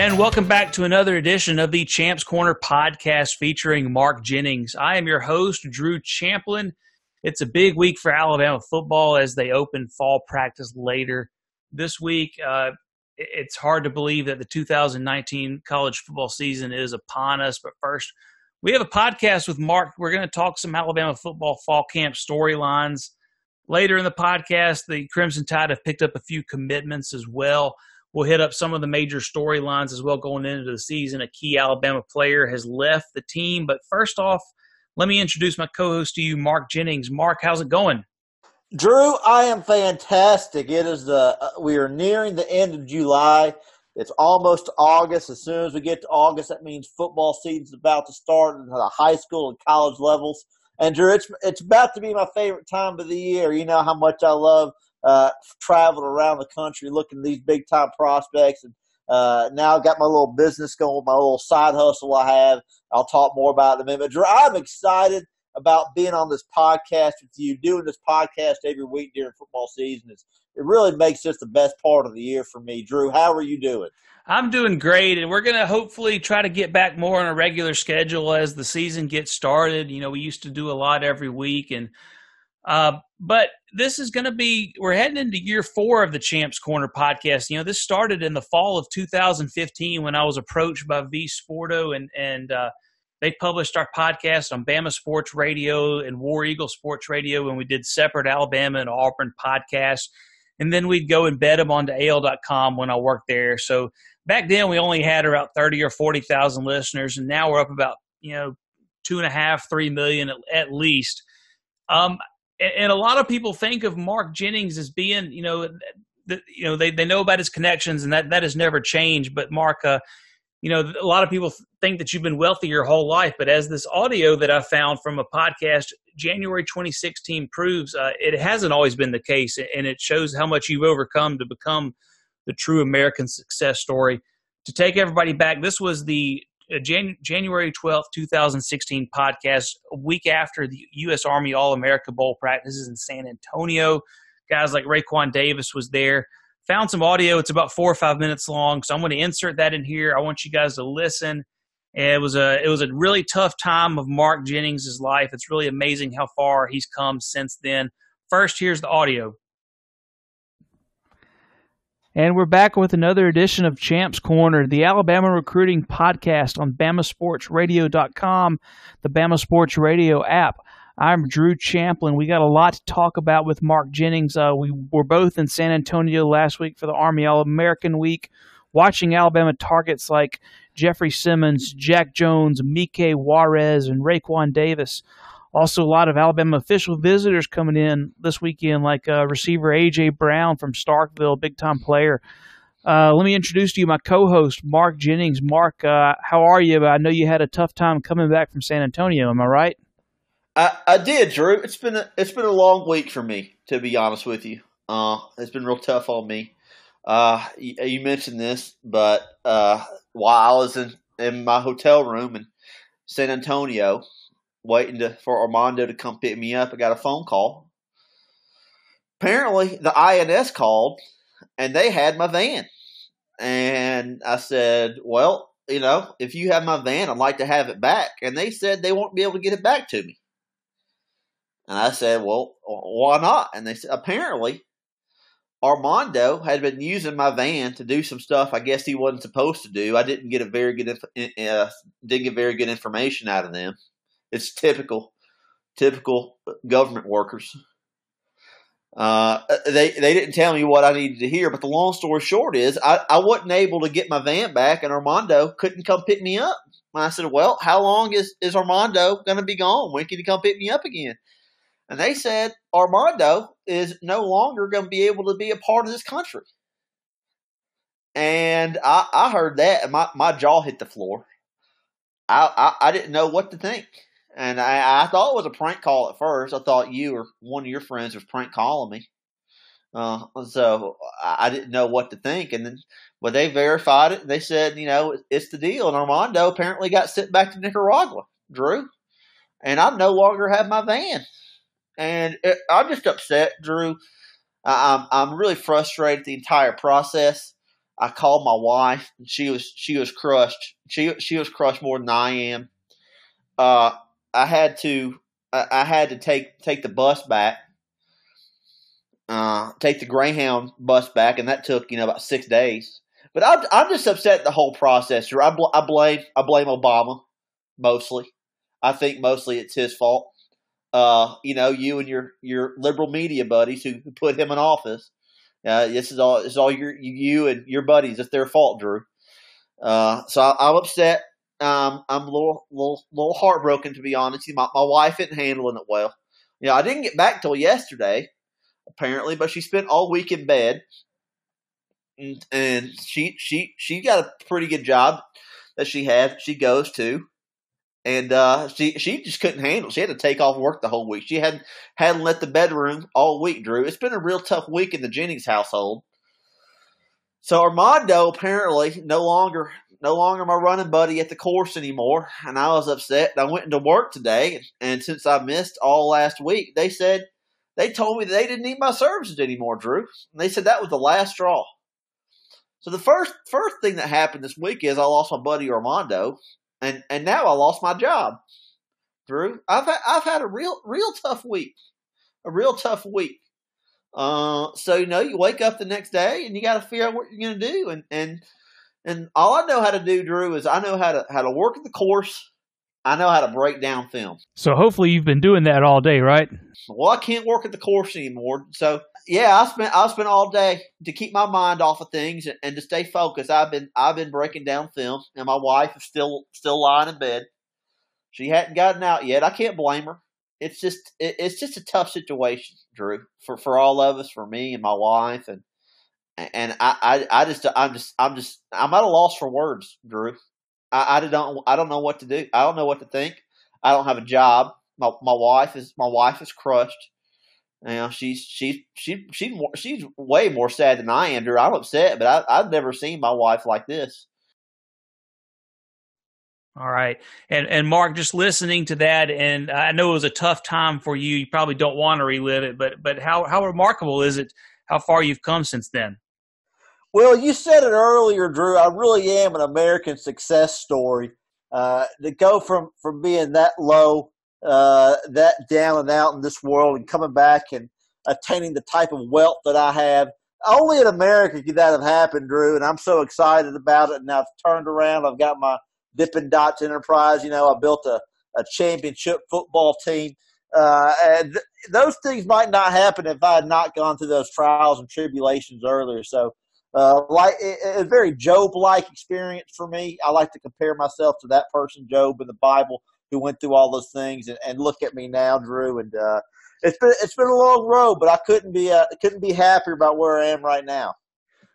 And welcome back to another edition of the Champs Corner podcast featuring Mark Jennings. I am your host, Drew Champlin. It's a big week for Alabama football as they open fall practice later this week. Uh, it's hard to believe that the 2019 college football season is upon us. But first, we have a podcast with Mark. We're going to talk some Alabama football fall camp storylines. Later in the podcast, the Crimson Tide have picked up a few commitments as well. We'll hit up some of the major storylines as well going into the season. A key Alabama player has left the team. But first off, let me introduce my co host to you, Mark Jennings. Mark, how's it going? Drew, I am fantastic. It is the uh, we are nearing the end of July. It's almost August. As soon as we get to August, that means football season's about to start at the high school and college levels. And Drew, it's it's about to be my favorite time of the year. You know how much I love uh, traveling around the country looking at these big time prospects. And uh, now I've got my little business going, my little side hustle I have. I'll talk more about it in a minute. But I'm excited about being on this podcast with you, doing this podcast every week during football season. It's, it really makes this the best part of the year for me. Drew, how are you doing? I'm doing great, and we're going to hopefully try to get back more on a regular schedule as the season gets started. You know, we used to do a lot every week, and uh, but this is going to be we're heading into year four of the Champs Corner podcast. You know, this started in the fall of 2015 when I was approached by V Sporto and and uh, they published our podcast on Bama Sports Radio and War Eagle Sports Radio, and we did separate Alabama and Auburn podcasts. And then we'd go embed them onto AL.com when I worked there. So back then we only had about 30 or 40,000 listeners, and now we're up about, you know, two and a half, three million at, at least. Um, and, and, a lot of people think of Mark Jennings as being, you know, the, you know, they, they know about his connections, and that, that has never changed. But Mark, uh, you know, a lot of people think that you've been wealthy your whole life, but as this audio that I found from a podcast, January 2016 proves, uh, it hasn't always been the case, and it shows how much you've overcome to become the true American success story. To take everybody back, this was the Uh, Jan- January 12th, 2016 podcast, a week after the U.S. Army All America Bowl practices in San Antonio. Guys like Raekwon Davis was there found some audio. It's about four or five minutes long, so I'm going to insert that in here. I want you guys to listen. it was a it was a really tough time of Mark Jennings' life. It's really amazing how far he's come since then. First, here's the audio. And we're back with another edition of Champs Corner, the Alabama recruiting podcast on BamaSportsRadio.com, the Bama Sports Radio app. I'm Drew Champlin. We got a lot to talk about with Mark Jennings. Uh, we were both in San Antonio last week for the Army All American Week, watching Alabama targets like Jeffrey Simmons, Jack Jones, Mike Juarez, and Raekwon Davis. Also, a lot of Alabama official visitors coming in this weekend, like uh, receiver A.J. Brown from Starkville, big time player. Uh, let me introduce to you my co-host, Mark Jennings. Mark, uh, how are you? I know you had a tough time coming back from San Antonio. Am I right? I, I did, Drew. It's been a, it's been a long week for me, to be honest with you. Uh, it's been real tough on me. Uh, you, you mentioned this, but uh, while I was in, in my hotel room in San Antonio, waiting to, for Armando to come pick me up, I got a phone call. Apparently, the INS called, and they had my van. And I said, "Well, you know, if you have my van, I'd like to have it back." And they said they won't be able to get it back to me. And I said, well, why not? And they said, apparently, Armando had been using my van to do some stuff I guess he wasn't supposed to do. I didn't get a very good uh, didn't get very good information out of them. It's typical, typical government workers. Uh, they they didn't tell me what I needed to hear, but the long story short is I, I wasn't able to get my van back, and Armando couldn't come pick me up. And I said, "Well, how long is is Armando going to be gone? When can he come pick me up again?" And they said Armando is no longer going to be able to be a part of this country. And I, I heard that and my, my jaw hit the floor. I, I, I didn't know what to think. And I, I thought it was a prank call at first. I thought you or one of your friends was prank calling me. Uh, so I didn't know what to think. And then, but they verified it. They said, you know, it's the deal. And Armando apparently got sent back to Nicaragua, Drew. And I no longer have my van and it, I'm just upset, Drew. I'm I'm really frustrated the entire process. I called my wife, and she was she was crushed. She she was crushed more than I am. Uh, I had to I, had to take take the bus back, uh, take the Greyhound bus back, and that took you know about six days. But I'm I'm just upset the whole process. I, bl- I blame I blame Obama mostly. I think mostly it's his fault. Uh, you know, you and your your liberal media buddies who put him in office uh, this is all it's all your you and your buddies. It's their fault, Drew. Uh, so I, am upset. Um, I'm a little little little heartbroken to be honest. My my wife isn't handling it well. You know, I didn't get back till yesterday, apparently, but she spent all week in bed, and, and she she she got a pretty good job that she had. She goes to, and uh, she she just couldn't handle. She had to take off work the whole week. She hadn't hadn't left the bedroom all week. Drew, it's been a real tough week in the Jennings household. So Armando apparently no longer no longer my running buddy at the course anymore, and I was upset. I went into work today, and since I missed all last week, they said they told me they didn't need my services anymore, Drew. And they said that was the last straw. So the first first thing that happened this week is I lost my buddy Armando, and and now I lost my job. Drew, I've had, I've had a real real tough week, a real tough week. Uh, so you know, you wake up the next day and you got to figure out what you're going to do, and and and all I know how to do, Drew, is I know how to how to work at the course. I know how to break down film. So hopefully you've been doing that all day, right? Well, I can't work at the course anymore. So yeah, I spent I spent all day to keep my mind off of things and, and to stay focused. I've been I've been breaking down film, and my wife is still still lying in bed. She hadn't gotten out yet. I can't blame her. It's just it, it's just a tough situation, Drew, for for all of us, for me and my wife, and and I I, I just I'm just I'm just I'm at a loss for words, Drew. I, I don't I don't know what to do. I don't know what to think. I don't have a job. My my wife is my wife is crushed you know, she's she's she she's she's way more sad than I am. Drew. I'm upset, but I, I've never seen my wife like this. All right, and and Mark, just listening to that, and I know it was a tough time for you. You probably don't want to relive it, but but how how remarkable is it? How far you've come since then? Well, you said it earlier, Drew. I really am an American success story. Uh, to go from from being that low uh, that down and out in this world and coming back and attaining the type of wealth that I have. Only in America could that have happened, Drew, and I'm so excited about it. And I've turned around. I've got my Dippin' Dots Enterprise. You know, I built a, a championship football team. Uh, and th- those things might not happen if I had not gone through those trials and tribulations earlier. So, uh, like a very Job-like experience for me. I like to compare myself to that person, Job, in the Bible who went through all those things, and, and look at me now, Drew. And uh, it's been it's been a long road, but I couldn't be uh, couldn't be happier about where I am right now.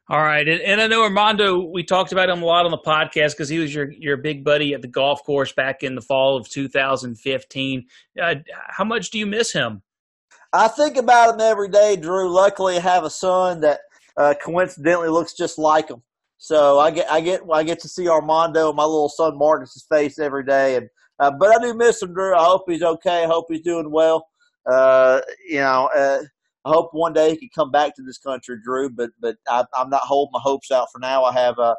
All right, and, and I know Armando. We talked about him a lot on the podcast because he was your your big buddy at the golf course back in the fall of 2015. Uh, how much do you miss him? I think about him every day, Drew. Luckily, I have a son that uh, coincidentally looks just like him. So I get I get I get to see Armando, my little son Marcus's face every day, and uh, but I do miss him, Drew. I hope he's okay. I hope he's doing well. Uh, you know, uh, I hope one day he can come back to this country, Drew. But but I, am not holding my hopes out for now. I have uh,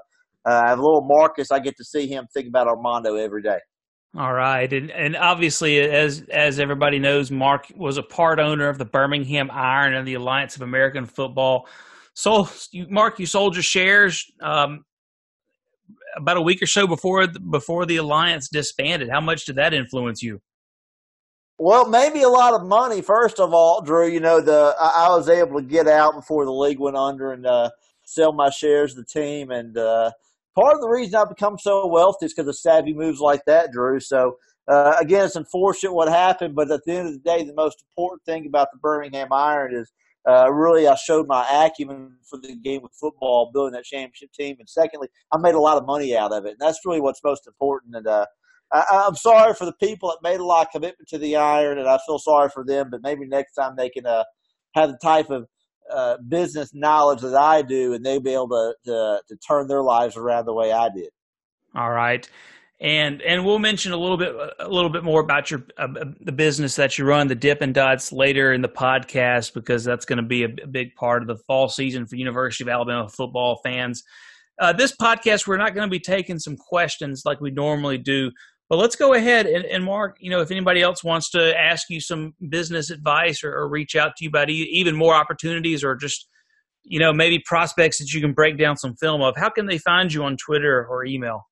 I have a little Marcus. I get to see him think about Armando every day. All right, and and obviously, as as everybody knows, Mark was a part owner of the Birmingham Iron and the Alliance of American Football. So, Mark, you sold your shares. Um, about a week or so before before the alliance disbanded. How much did that influence you? Well, maybe a lot of money. First of all, Drew, you know the I, I was able to get out before the league went under and uh, sell my shares of the team. And uh, part of the reason I've become so wealthy is because of savvy moves like that, Drew. So uh, again, it's unfortunate what happened, but at the end of the day, the most important thing about the Birmingham Iron is uh, really, I showed my acumen for the game of football, building that championship team. And secondly, I made a lot of money out of it. And that's really what's most important. And uh, I, I'm sorry for the people that made a lot of commitment to the iron, and I feel sorry for them. But maybe next time they can uh, have the type of uh, business knowledge that I do, and they'll be able to, to to turn their lives around the way I did. All right and and we'll mention a little bit a little bit more about your uh, the business that you run, the Dippin' Dots, later in the podcast because that's going to be a, big part of the fall season for University of Alabama football fans. uh, this podcast, we're not going to be taking some questions like we normally do. But let's go ahead and, and, Mark, you know, if anybody else wants to ask you some business advice or, or reach out to you about even more opportunities or just, you know, maybe prospects that you can break down some film of, how can they find you on Twitter or email?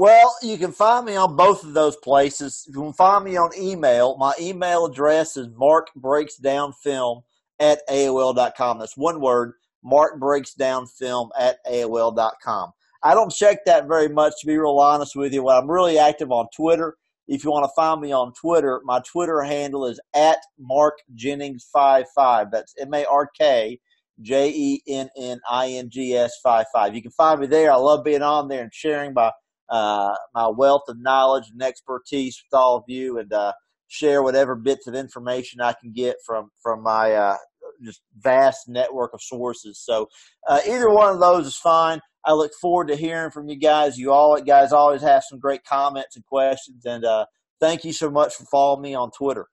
Well, you can find me on both of those places. You can find me on email. My email address is markbreaksdownfilm at AOL.com. That's one word, markbreaksdownfilm at AOL.com. I don't check that very much, to be real honest with you. Well, I'm really active on Twitter. If you want to find me on Twitter, my Twitter handle is at Mark Jennings55. That's M A R K J E N N I N G S 55. You can find me there. I love being on there and sharing my uh, my wealth of knowledge and expertise with all of you, and uh, share whatever bits of information I can get from from my uh, just vast network of sources. So uh, either one of those is fine. I look forward to hearing from you guys. You all guys always have some great comments and questions, and uh, thank you so much for following me on Twitter.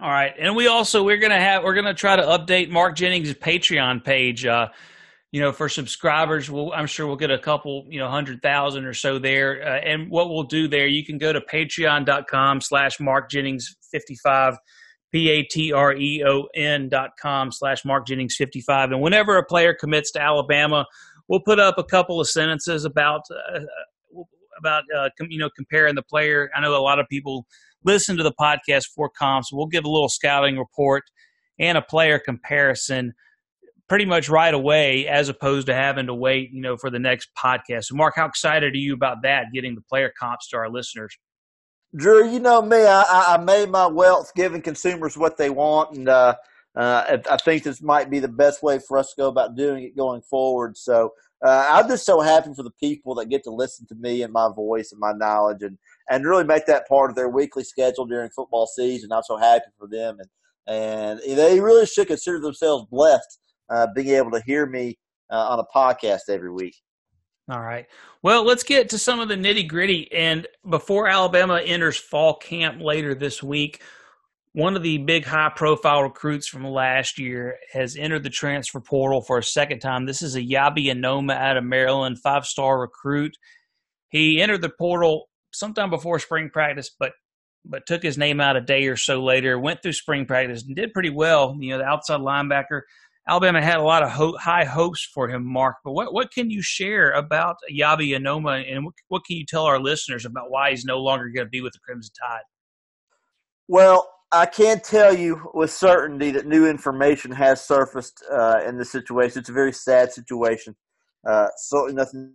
All right, and we also we're gonna have we're gonna try to update Mark Jennings' Patreon page. Uh, you know, for subscribers, we'll, I'm sure we'll get a couple, you know, hundred thousand or so there. Uh, and what we'll do there, you can go to patreon.com slash Mark Jennings 55, P A T R E O N dot com slash Mark Jennings 55. And whenever a player commits to Alabama, we'll put up a couple of sentences about, uh, about, uh, com- you know, comparing the player. I know a lot of people listen to the podcast for comps. We'll give a little scouting report and a player comparison pretty much right away as opposed to having to wait, you know, for the next podcast. So, Mark, how excited are you about that, getting the player comps to our listeners? Drew, you know me. I, I made my wealth giving consumers what they want, and uh, uh, I think this might be the best way for us to go about doing it going forward. So uh, I'm just so happy for the people that get to listen to me and my voice and my knowledge, and and really make that part of their weekly schedule during football season. I'm so happy for them, and and they really should consider themselves blessed uh, being able to hear me uh, on a podcast every week. All right. Well, let's get to some of the nitty gritty. And before Alabama enters fall camp later this week, one of the big high profile recruits from last year has entered the transfer portal for a second time. This is Eyabi Anoma out of Maryland, five star recruit. He entered the portal sometime before spring practice, but but took his name out a day or so later, went through spring practice and did pretty well. You know, the outside linebacker Alabama had a lot of ho- high hopes for him, Mark. But what, what can you share about Eyabi Anoma, and what, what can you tell our listeners about why he's no longer going to be with the Crimson Tide? Well, I can tell you with certainty that new information has surfaced uh, in the situation. It's a very sad situation. Uh, certainly nothing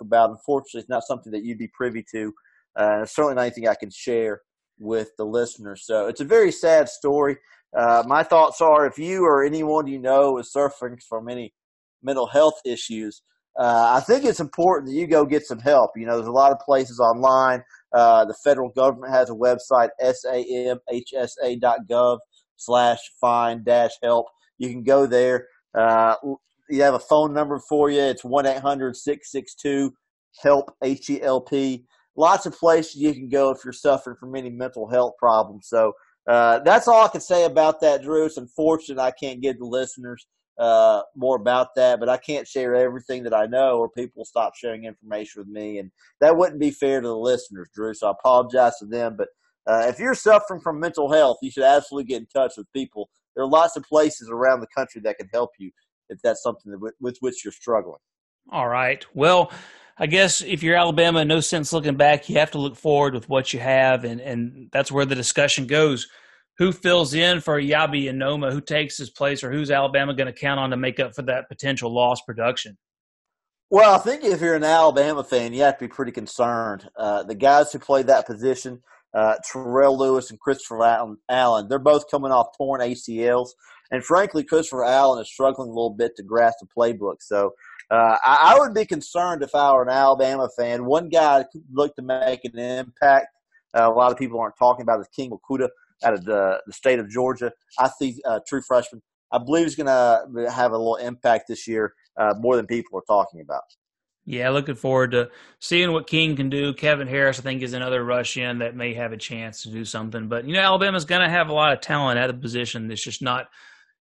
about. Unfortunately, it's not something that you'd be privy to. Uh, certainly not anything I can share with the listeners. So it's a very sad story. Uh, my thoughts are if you or anyone you know is suffering from any mental health issues, uh, I think it's important that you go get some help. You know, there's a lot of places online. Uh, the federal government has a website, samhsa.gov slash find dash help. You can go there. Uh, you have a phone number for you. It's 1-800-662-HELP, H-E-L-P. Lots of places you can go if you're suffering from any mental health problems. So uh, that's all I can say about that, Drew. It's unfortunate I can't give the listeners uh, more about that, but I can't share everything that I know, or people stop sharing information with me, and that wouldn't be fair to the listeners, Drew. So I apologize to them. But uh, if you're suffering from mental health, you should absolutely get in touch with people. There are lots of places around the country that can help you if that's something that, with which you're struggling. All right. Well, I guess if you're Alabama, no sense looking back. You have to look forward with what you have, and and that's where the discussion goes. Who fills in for Eyabi Anoma? Who takes his place, or who's Alabama going to count on to make up for that potential lost production? Well, I think if you're an Alabama fan, you have to be pretty concerned. Uh, the guys who played that position, uh, Terrell Lewis and Christopher Allen, they're both coming off torn ACLs. And frankly, Christopher Allen is struggling a little bit to grasp the playbook. So uh, I, I, would be concerned if I were an Alabama fan. One guy could look to make an impact. Uh, a lot of people aren't talking about is King Mwikuta out of the, the state of Georgia. I think uh, true freshman. I believe he's going to have a little impact this year, uh, more than people are talking about. Yeah, looking forward to seeing what King can do. Kevin Harris, I think, is another rush in that may have a chance to do something. But you know, Alabama's going to have a lot of talent at the position. It's just not,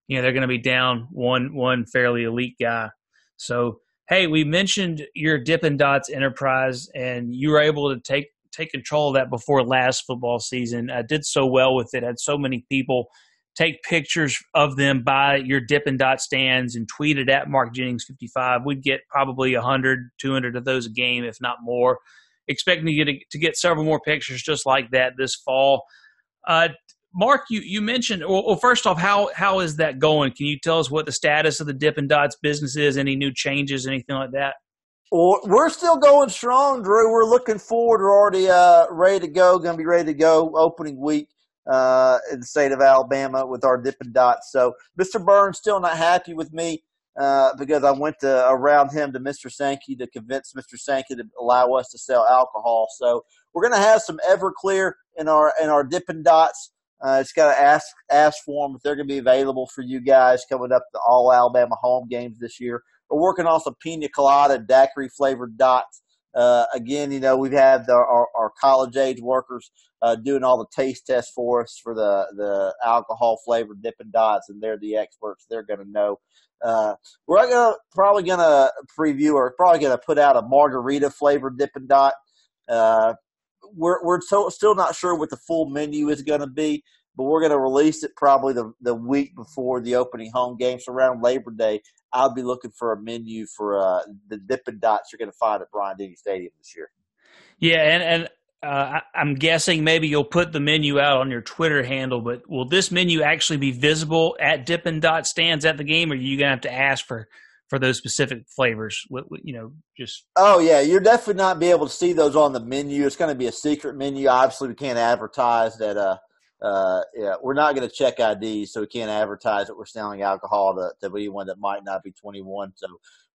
you know, they're going to be down one one fairly elite guy. So hey, we mentioned your Dippin' Dots enterprise, and you were able to take take control of that before last football season. I did so well with it. Had so many people take pictures of them by your Dippin' Dot stands and tweet it at Mark Jennings 55. We'd get probably 100, 200 of those a game, if not more. Expecting to get to get several more pictures just like that this fall. Uh, Mark, you, you mentioned well, well, first off, how how is that going? Can you tell us what the status of the Dippin' Dots business is? Any new changes, anything like that? Well, we're still going strong, Drew. We're looking forward. We're already uh, ready to go. Going to be ready to go opening week uh, in the state of Alabama with our Dippin' Dots. So, Mr. Byrne's still not happy with me uh, because I went to around him to Mr. Sankey to convince Mr. Sankey to allow us to sell alcohol. So, we're going to have some Everclear in our in our Dippin' Dots. Uh, it's got to ask ask for them if they're going to be available for you guys coming up the all Alabama home games this year. We're working on some pina colada daiquiri flavored dots. Uh, again, you know we've had the, our, our, college age workers uh, doing all the taste tests for us for the the alcohol flavored Dippin' Dots, and they're the experts. They're going to know. Uh, we're gonna probably gonna preview or probably gonna put out a margarita flavored Dippin' Dot. Uh, we're we're so, still not sure what the full menu is going to be, but we're going to release it probably the the week before the opening home games so around Labor Day. I'll be looking for a menu for uh, the Dippin' Dots you're going to find at Bryant Denny Stadium this year. Yeah, and and uh, I'm guessing maybe you'll put the menu out on your Twitter handle, but will this menu actually be visible at Dippin' Dot stands at the game, or are you gonna have to ask for for those specific flavors. You know, just oh yeah, you're definitely not be able to see those on the menu. It's going to be a secret menu. Obviously, we can't advertise that. Uh, uh, yeah, we're not going to check IDs, so we can't advertise that we're selling alcohol to, to anyone that might not be 21. So,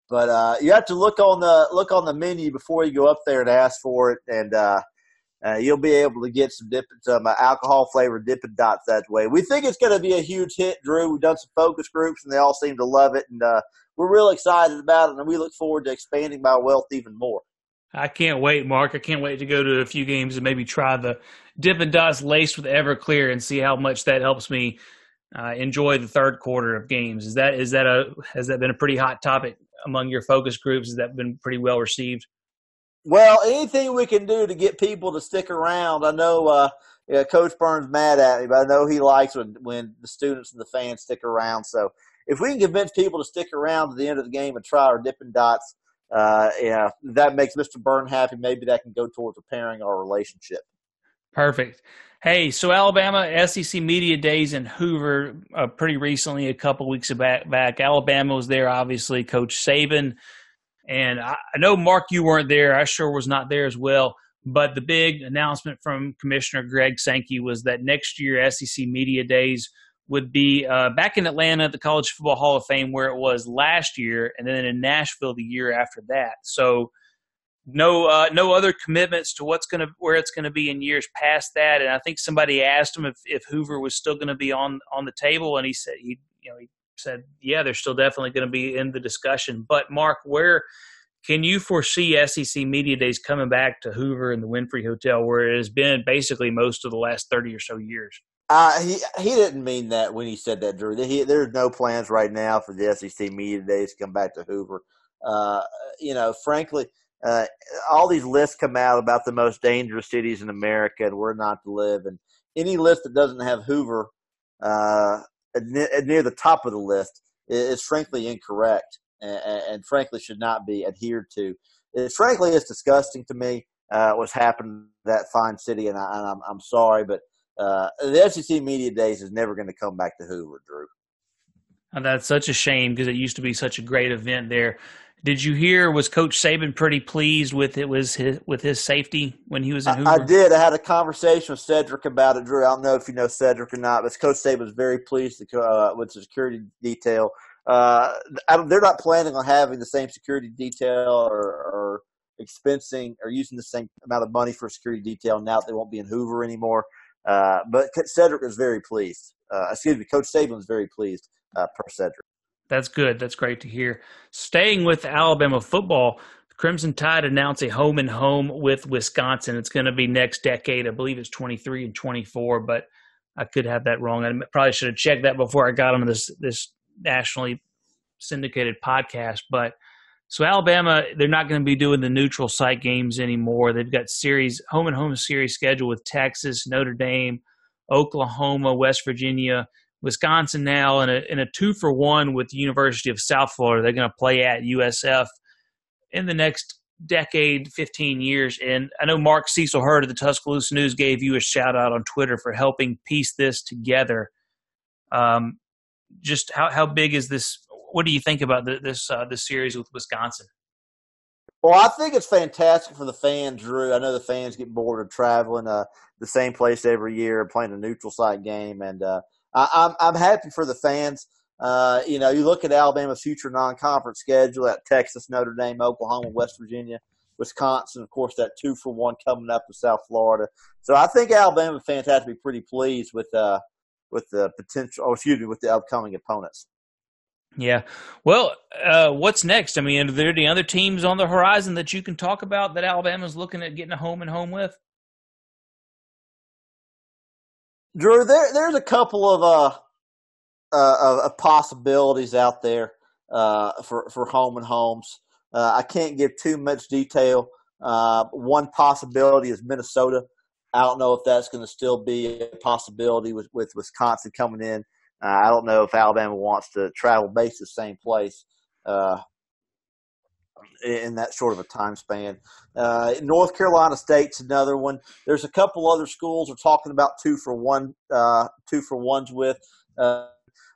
but uh, you have to look on the look on the menu before you go up there and ask for it, and uh, you'll be able to get some dip, some uh, alcohol flavored Dippin' Dots that way. We think it's going to be a huge hit, Drew. We've done some focus groups, and they all seem to love it, and uh, we're real excited about it, and we look forward to expanding my wealth even more. I can't wait, Mark. I can't wait to go to a few games and maybe try the Dippin' Dots laced with Everclear and see how much that helps me uh, enjoy the third quarter of games. Is that is that a has that been a pretty hot topic among your focus groups? Has that been pretty well received? Well, anything we can do to get people to stick around. I know uh, yeah, Coach Byrne's mad at me, but I know he likes when when the students and the fans stick around. So if we can convince people to stick around to the end of the game and try our Dippin' Dots, uh, yeah, that makes Mr. Byrne happy. Maybe that can go towards repairing our relationship. Perfect. Hey, so Alabama SEC Media Days in Hoover uh, pretty recently, a couple weeks back, back. Alabama was there, obviously. Coach Saban. And I, know, Mark, you weren't there. I sure was not there as well. But the big announcement from Commissioner Greg Sankey was that next year SEC Media Days – would be uh, back in Atlanta at the College Football Hall of Fame where it was last year, and then in Nashville the year after that. So no uh, no other commitments to what's going to where it's going to be in years past that. And I think somebody asked him if, if Hoover was still going to be on on the table, and he said he you know he said yeah, they're still definitely going to be in the discussion. But Mark, where can you foresee SEC Media Days coming back to Hoover and the Wynfrey Hotel, where it has been basically most of the last thirty or so years? Uh, he he didn't mean that when he said that, Drew. He, there's no plans right now for the SEC media days to come back to Hoover. Uh, you know, frankly, uh, all these lists come out about the most dangerous cities in America and where not to live, and any list that doesn't have Hoover uh, near the top of the list is, frankly incorrect and, and, frankly should not be adhered to. It frankly is disgusting to me uh, what's happened to that fine city, and, I, am sorry, but uh, the SEC Media Days is never going to come back to Hoover, Drew. And that's such a shame because it used to be such a great event there. Did you hear? Was Coach Saban pretty pleased with it? Was his with his safety when he was in Hoover? I, I did. I had a conversation with Cedric about it, Drew. I don't know if you know Cedric or not, but Coach Saban was very pleased to, uh, with the security detail. Uh, they're not planning on having the same security detail or, or expensing or using the same amount of money for security detail now that they won't be in Hoover anymore. Uh, but Cedric was very pleased. Uh, excuse me, Coach Saban was very pleased uh, per Cedric. That's good. That's great to hear. Staying with Alabama football, Crimson Tide announced a home and home with Wisconsin. It's going to be next decade. I believe it's 23 and 24, but I could have that wrong. I probably should have checked that before I got on this this nationally syndicated podcast. But So Alabama, they're not going to be doing the neutral site games anymore. They've got series home and home series scheduled with Texas, Notre Dame, Oklahoma, West Virginia, Wisconsin now, in a, and a two for one with the University of South Florida. They're going to play at USF in the next decade, 15 years. And I know Mark Cecil Hurt of the Tuscaloosa News gave you a shout out on Twitter for helping piece this together. Um, just how, how big is this? What do you think about the, this uh, this series with Wisconsin? Well, I think it's fantastic for the fans, Drew. I know the fans get bored of traveling uh, the same place every year, playing a neutral site game, and uh, I, I'm I'm happy for the fans. Uh, you know, you look at Alabama's future non-conference schedule at Texas, Notre Dame, Oklahoma, West Virginia, Wisconsin. Of course, that two for one coming up with South Florida. So I think Alabama fans have to be pretty pleased with uh, with the potential. Oh, excuse me, with the upcoming opponents. Yeah. Well, uh, what's next? I mean, are there any other teams on the horizon that you can talk about that Alabama's looking at getting a home and home with? Drew, there, there's a couple of uh, uh, possibilities out there uh, for for home and homes. Uh, I can't give too much detail. Uh, one possibility is Minnesota. I don't know if that's going to still be a possibility with, with Wisconsin coming in. Uh, I don't know if Alabama wants to travel base the same place uh, in that short of a time span. North Carolina State's another one. There's a couple other schools we're talking about two for one, two for ones with.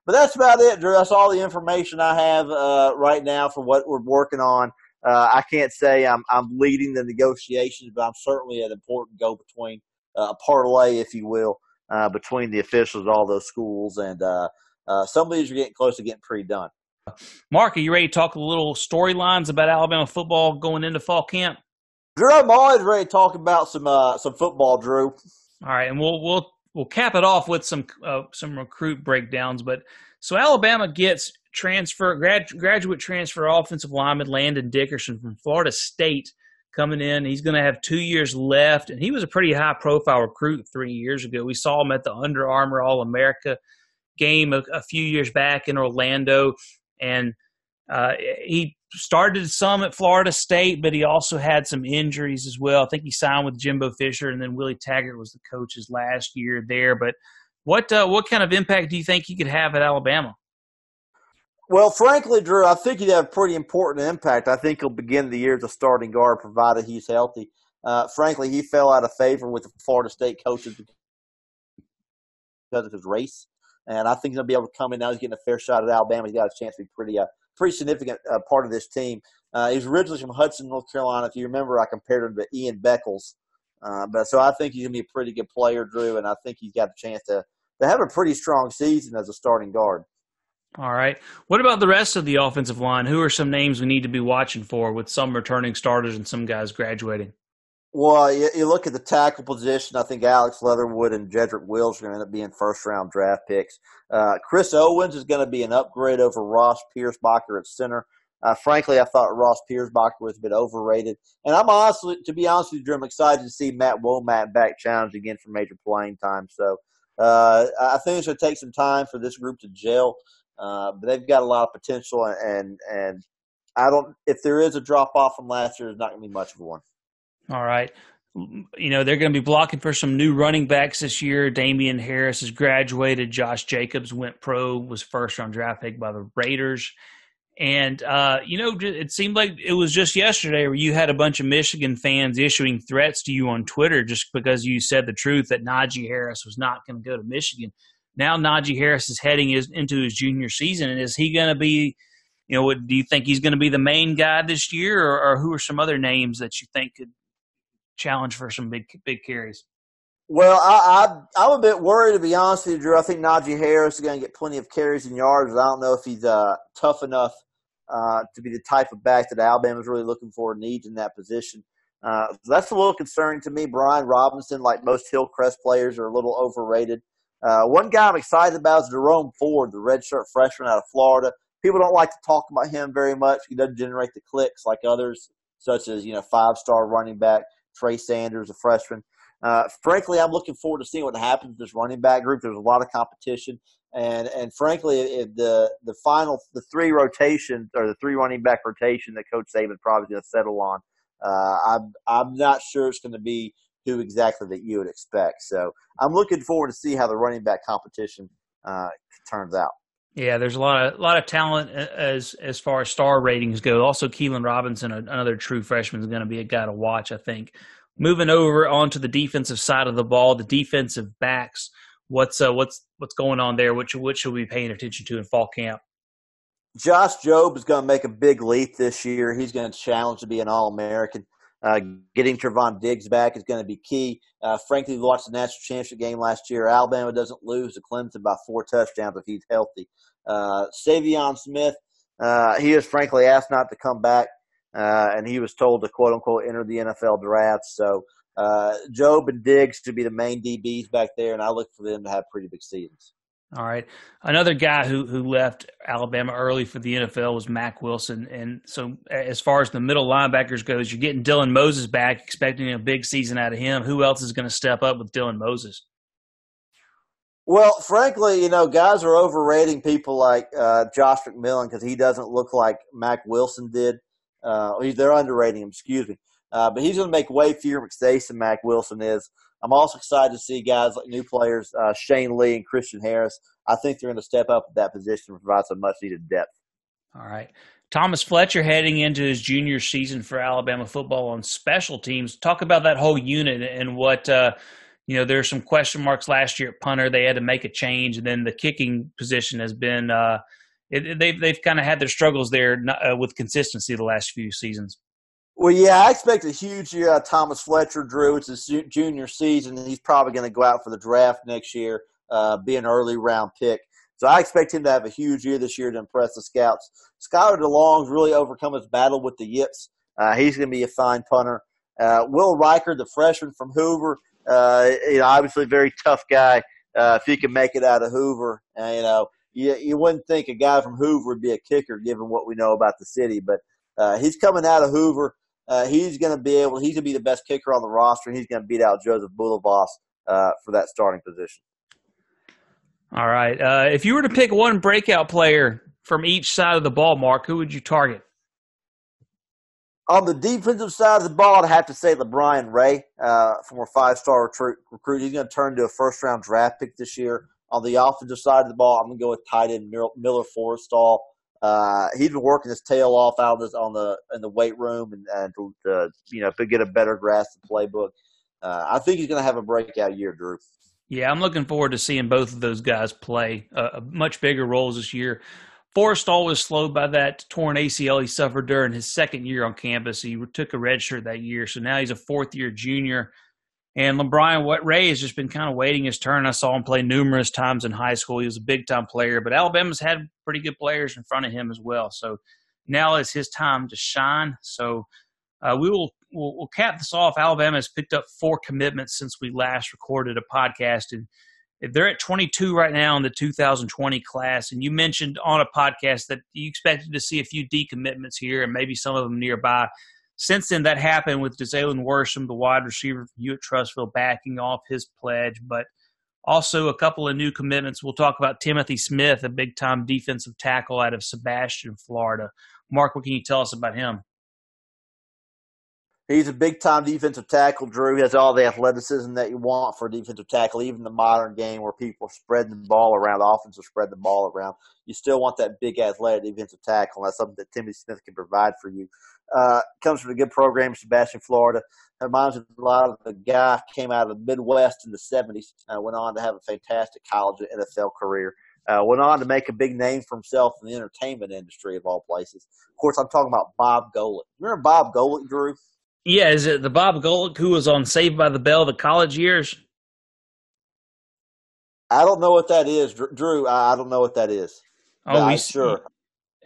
But that's about it, Drew. That's all the information I have uh, right now for what we're working on. Uh, I can't say I'm, I'm leading the negotiations, but I'm certainly an important go between, uh, a parlay, if you will, uh, between the officials, of all those schools, and uh, uh, some of these are getting close to getting pretty done. Mark, are you ready to talk a little storylines about Alabama football going into fall camp? Drew, I'm always ready to talk about some some football, Drew. All right, and we'll we'll we'll cap it off with some uh, some recruit breakdowns. But so Alabama gets transfer grad, graduate transfer offensive lineman Landon Dickerson from Florida State coming in. He's going to have two years left, and he was a pretty high profile recruit three years ago. We saw him at the Under Armour All America game a, a few years back in Orlando, and uh, he started some at Florida State, but he also had some injuries as well. I think he signed with Jimbo Fisher, and then Willie Taggart was the coach's last year there. But what uh, what kind of impact do you think he could have at Alabama? Well, frankly, Drew, I think he'd have a pretty important impact. I think he'll begin the year as a starting guard, provided he's healthy. Uh, frankly, he fell out of favor with the Florida State coaches because of his race, and I think he'll be able to come in now. He's getting a fair shot at Alabama. He's got a chance to be pretty uh, pretty significant uh, part of this team. Uh, he's originally from Hudson, North Carolina. If you remember, I compared him to Ian Beckles. Uh, but so I think he's gonna be a pretty good player, Drew, and I think he's got a chance to to have a pretty strong season as a starting guard. All right. What about the rest of the offensive line? Who are some names we need to be watching for with some returning starters and some guys graduating? Well, you, you look at the tackle position. I think Alex Leatherwood and Jedrick Wills are going to end up being first round draft picks. Uh, Chris Owens is going to be an upgrade over Ross Pierschbacher at center. Uh, frankly, I thought Ross Pierschbacher was a bit overrated. And I'm honestly, to be honest with you, I'm excited to see Matt Womack back challenge again for major playing time. So uh, I think it's going to take some time for this group to gel. Uh, but they've got a lot of potential, and and I don't. If there is a drop off from last year, there's not going to be much of one. All right. You know, they're going to be blocking for some new running backs this year. Damien Harris has graduated. Josh Jacobs went pro, was first round draft pick by the Raiders. And, uh, you know, it seemed like it was just yesterday where you had a bunch of Michigan fans issuing threats to you on Twitter just because you said the truth that Najee Harris was not going to go to Michigan. Now Najee Harris is heading his, into his junior season. And is he going to be you know, do you think he's going to be the main guy this year, or, or, who are some other names that you think could challenge for some big big carries. Well, I, I am a bit worried to be honest with you, Drew. I think Najee Harris is going to get plenty of carries and yards. I don't know if he's uh, tough enough uh, to be the type of back that Alabama's really looking for and needs in that position. Uh, that's a little concerning to me. Brian Robinson, like most Hillcrest players, are a little overrated. Uh, one guy I'm excited about is Jerome Ford, the redshirt freshman out of Florida. People don't like to talk about him very much. He doesn't generate the clicks like others, such as you know five star running back Trey Sanders, a freshman. Uh, frankly, I'm looking forward to seeing what happens with this running back group. There's a lot of competition. And and frankly, if the the final the three rotations or the three running back rotation that Coach Saban probably going to settle on, uh, I'm I'm not sure it's going to be who exactly that you would expect. So I'm looking forward to see how the running back competition uh, turns out. Yeah, there's a lot of a lot of talent as as far as star ratings go. Also, Keilan Robinson, another true freshman, is going to be a guy to watch. I think. Moving over onto the defensive side of the ball, the defensive backs. What's uh, what's what's going on there? Should, what should we be paying attention to in fall camp? Josh Jobe is going to make a big leap this year. He's going to challenge to be an All American. Uh, getting Trevon Diggs back is going to be key. Uh, frankly, we watched the national championship game last year. Alabama doesn't lose to Clemson by four touchdowns if he's healthy. Uh, Saivion Smith, uh, he was frankly asked not to come back, uh, and he was told to quote unquote enter the NFL draft. So uh, Jobe and Diggs to be the main DBs back there, and I look for them to have pretty big seasons. All right. Another guy who who left Alabama early for the NFL was Mac Wilson. And so as far as the middle linebackers goes, you're getting Dylan Moses back, expecting a big season out of him. Who else is going to step up with Dylan Moses? Well, frankly, you know, guys are overrating people like uh, Josh McMillon because he doesn't look like Mac Wilson did. Uh, they're underrating him, excuse me. Uh, but he's going to make way fewer mistakes than Mac Wilson is. I'm also excited to see guys like new players, uh, Shane Lee and Christian Harris. I think they're going to step up at that position and provide some much needed depth. All right. Thomas Fletcher heading into his junior season for Alabama football on special teams. Talk about that whole unit and what, uh, you know, there's some question marks last year at punter. They had to make a change, and then the kicking position has been, uh, it, they've, they've kind of had their struggles there uh, with consistency the last few seasons. Well, yeah, I expect a huge year out of Thomas Fletcher, Drew. It's his junior season, and he's probably going to go out for the draft next year, uh, be an early round pick. So I expect him to have a huge year this year to impress the scouts. Skyler DeLong's really overcome his battle with the yips. Uh, he's going to be a fine punter. Uh, Will Reichard, the freshman from Hoover, uh, you know, obviously a very tough guy. Uh, if he can make it out of Hoover, you know, you, you wouldn't think a guy from Hoover would be a kicker given what we know about the city, but uh, he's coming out of Hoover uh, he's going to be able. He's going to be the best kicker on the roster, and he's going to beat out Joseph Bulovas uh, for that starting position. All right. Uh, if you were to pick one breakout player from each side of the ball, Mark, who would you target? On the defensive side of the ball, I'd have to say LaBryan Ray, uh, former five-star recruit. recruit. He's going to turn to a first-round draft pick this year. On the offensive side of the ball, I'm going to go with tight end Miller Forristall. Uh, he's been working his tail off out of on the in the weight room and, and to, to, you know to get a better grasp of the playbook. Uh, I think he's going to have a breakout year, Drew. Yeah, I'm looking forward to seeing both of those guys play uh, much bigger roles this year. Forristall was slowed by that torn ACL he suffered during his second year on campus. He took a redshirt that year, so now he's a fourth year junior. And LaBryan Ray has just been kind of waiting his turn. I saw him play numerous times in high school. He was a big time player, but Alabama's had pretty good players in front of him as well. So now is his time to shine. So uh, we will we'll, we'll, cap this off. Alabama has picked up four commitments since we last recorded a podcast, and they're at 22 right now in the 2020 class. And you mentioned on a podcast that you expected to see a few decommitments here and maybe some of them nearby. Since then, that happened with Jalen Worsham, the wide receiver from Hewitt Trussville, backing off his pledge. But also a couple of new commitments. We'll talk about Timothy Smith, a big time defensive tackle out of Sebastian, Florida. Mark, what can you tell us about him? He's a big time defensive tackle, Drew. He has all the athleticism that you want for a defensive tackle, even the modern game where people are spreading the ball around, offensive spread the ball around. You still want that big athletic defensive tackle, that's something that Timothy Smith can provide for you. Uh, comes from a good program, Sebastian, Florida. Reminds me a lot of the guy came out of the Midwest in the 70s, uh, went on to have a fantastic college and NFL career. Uh, went on to make a big name for himself in the entertainment industry of all places. Of course, I'm talking about Bob Golic. Remember Bob Golic, Drew? Yeah, is it the Bob Golic who was on Saved by the Bell the college years? I don't know what that is, Drew. I don't know what that is. Oh, we sure.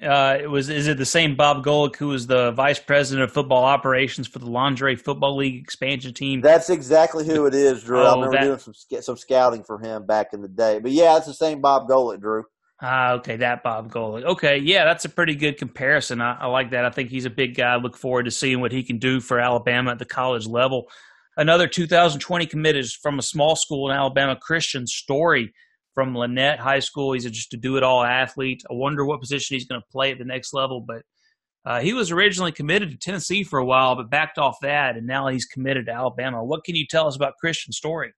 Uh, it was. Is it the same Bob Golic who was the vice president of football operations for the Lingerie Football League expansion team? That's exactly who it is, Drew. Oh, I remember that, doing some some scouting for him back in the day. But yeah, it's the same Bob Golic, Drew. Ah, okay, that Bob Golic. Okay, yeah, that's a pretty good comparison. I, I, like that. I think he's a big guy. I look forward to seeing what he can do for Alabama at the college level. Another 2020 commit is from a small school in Alabama, Kristian Story. From Lanett High School. He's just a do it all athlete. I wonder what position he's going to play at the next level, but uh, he was originally committed to Tennessee for a while, but backed off that, and now he's committed to Alabama. What can you tell us about Kristian Story?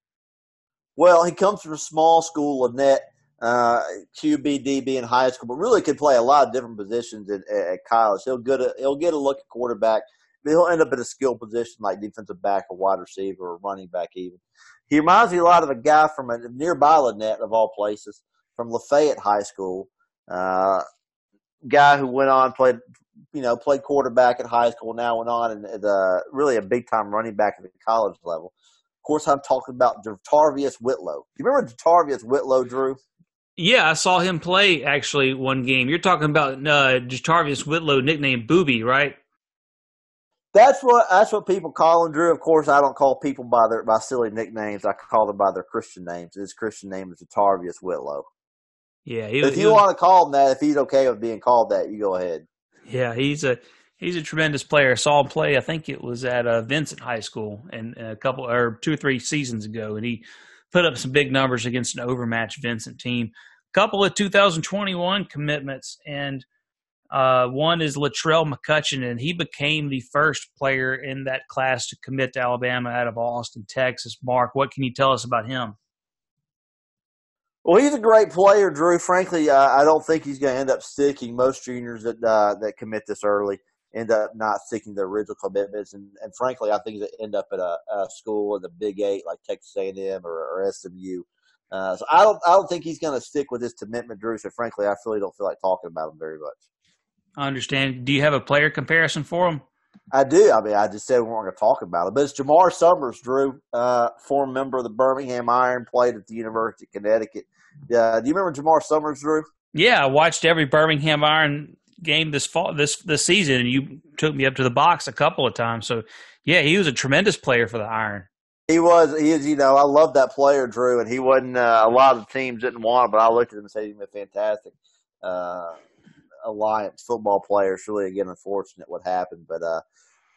Well, he comes from a small school, Lanett, uh, QBDB in high school, but really could play a lot of different positions at, at college. He'll get a he'll get a look at quarterback. He'll end up in a skill position like defensive back or wide receiver or running back even. He reminds me a lot of a guy from a nearby Lanett of all places, from Lafayette High School. Uh, guy who went on played you know, played quarterback at high school, now went on and uh, really a big time running back at the college level. Of course, I'm talking about JaTarvious Whitlow. You remember JaTarvious Whitlow, Drew? Yeah, I saw him play actually one game. You're talking about uh, Whitlow, nicknamed Booby, right? That's what that's what people call him, Drew. Of course, I don't call people by their by silly nicknames. I call them by their Christian names. His Christian name is JaTarvious Whitlow. Yeah, he, if you he want to call him that, if he's okay with being called that, you go ahead. Yeah, he's a he's a tremendous player. I saw him play. I think it was at uh, Vincent High School and a couple or two or three seasons ago, and he put up some big numbers against an overmatched Vincent team. A couple of 2021 commitments, and uh, one is Latrell McCutcheon, and he became the first player in that class to commit to Alabama out of Austin, Texas. Mark, what can you tell us about him? Well, he's a great player, Drew. Frankly, uh, I don't think he's going to end up sticking. Most juniors that uh, that commit this early end up not sticking to original commitments, and, and frankly, I think they end up at a, a, school in the Big Eight like Texas A&M or, or SMU. Uh, so I don't I don't think he's going to stick with his commitment, Drew. So frankly, I really don't feel like talking about him very much. I understand. Do you have a player comparison for him? I do. I mean, I just said we weren't going to talk about it, but it's Jamar Summers, Drew, uh, former member of the Birmingham Iron, played at the University of Connecticut. Uh, do you remember Jamar Summers, Drew? Yeah, I watched every Birmingham Iron game this fall, this this season, and you took me up to the box a couple of times. So, yeah, he was a tremendous player for the Iron. He was. He is. You know, I love that player, Drew, and he wasn't. Uh, a lot of the teams didn't want him, but I looked at him and said he's a fantastic. Uh, Alliance football player. It's really again unfortunate what happened, but uh,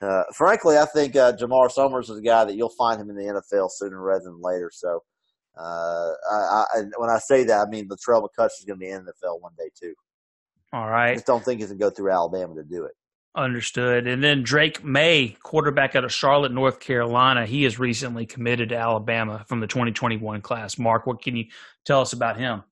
uh, frankly, I think uh, Jamar Summers is a guy that you'll find him in the NFL sooner rather than later. So, uh, I, I, when I say that, I mean Latrell McCutcheon is going to be in the NFL one day too. All right, I just don't think he's going to go through Alabama to do it. Understood. And then Drake Maye, quarterback out of Charlotte, North Carolina, he has recently committed to Alabama from the 2021 class. Mark, what can you tell us about him?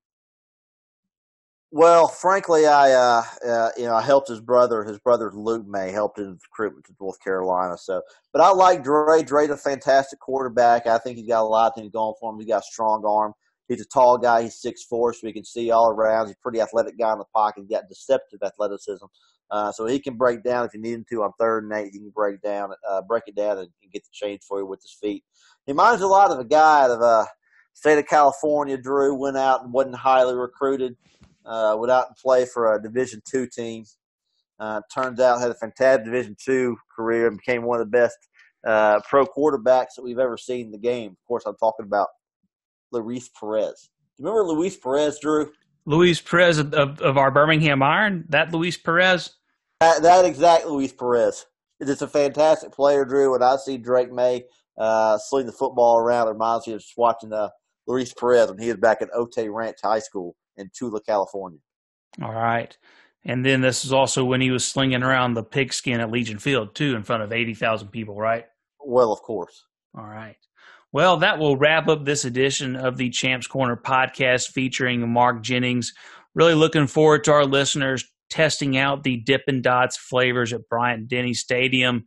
Well, frankly, I uh, uh, you know I helped his brother. His brother Luke Maye helped in recruitment to North Carolina. So, but I like Dre. Dre's a fantastic quarterback. I think he's got a lot of things going for him. He's got a strong arm. He's a tall guy. He's six four, so he can see all around. He's a pretty athletic guy in the pocket. He's got deceptive athleticism, uh, so he can break down if you need him to on third and eight. He can break down, uh, break it down, and, and, get the change for you with his feet. He reminds a lot of a guy out of uh, state of California. Drew went out and wasn't highly recruited uh, went out and played for a Division two team. Uh, turns out had a fantastic Division two career and became one of the best uh, pro quarterbacks that we've ever seen in the game. Of course, I'm talking about Luis Perez. Do you remember Luis Perez, Drew? Luis Perez of, of our Birmingham Iron. That Luis Perez. That, that exact Luis Perez. It's a fantastic player, Drew. And I see Drake Maye uh, sling the football around. It reminds me of just watching uh, Luis Perez when he was back at Otay Ranch High School in Tula, California. All right. And then this is also when he was slinging around the pigskin at Legion Field, too, in front of 80,000 people, right? Well, of course. All right. Well, that will wrap up this edition of the Champ's Corner podcast featuring Mark Jennings. Really looking forward to our listeners testing out the Dippin' Dots flavors at Bryant Denny Stadium.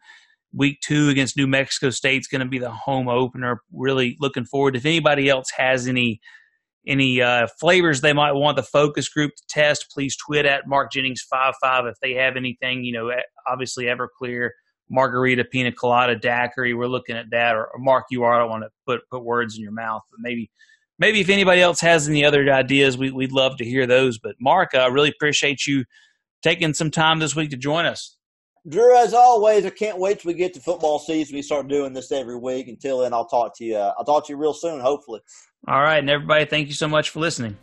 Week two against New Mexico State is going to be the home opener. Really looking forward. If anybody else has any any uh, flavors they might want the focus group to test, please tweet at Mark Jennings five five if they have anything. You know, obviously Everclear, margarita, pina colada, daiquiri. We're looking at that. Or, or Mark, you are. I don't want to put put words in your mouth, but maybe maybe if anybody else has any other ideas, we, would love to hear those. But Mark, I really appreciate you taking some time this week to join us. Drew, as always, I can't wait till we get to football season. We start doing this every week. Until then, I'll talk to you. Uh, I'll talk to you real soon, hopefully. All right. And everybody, thank you so much for listening.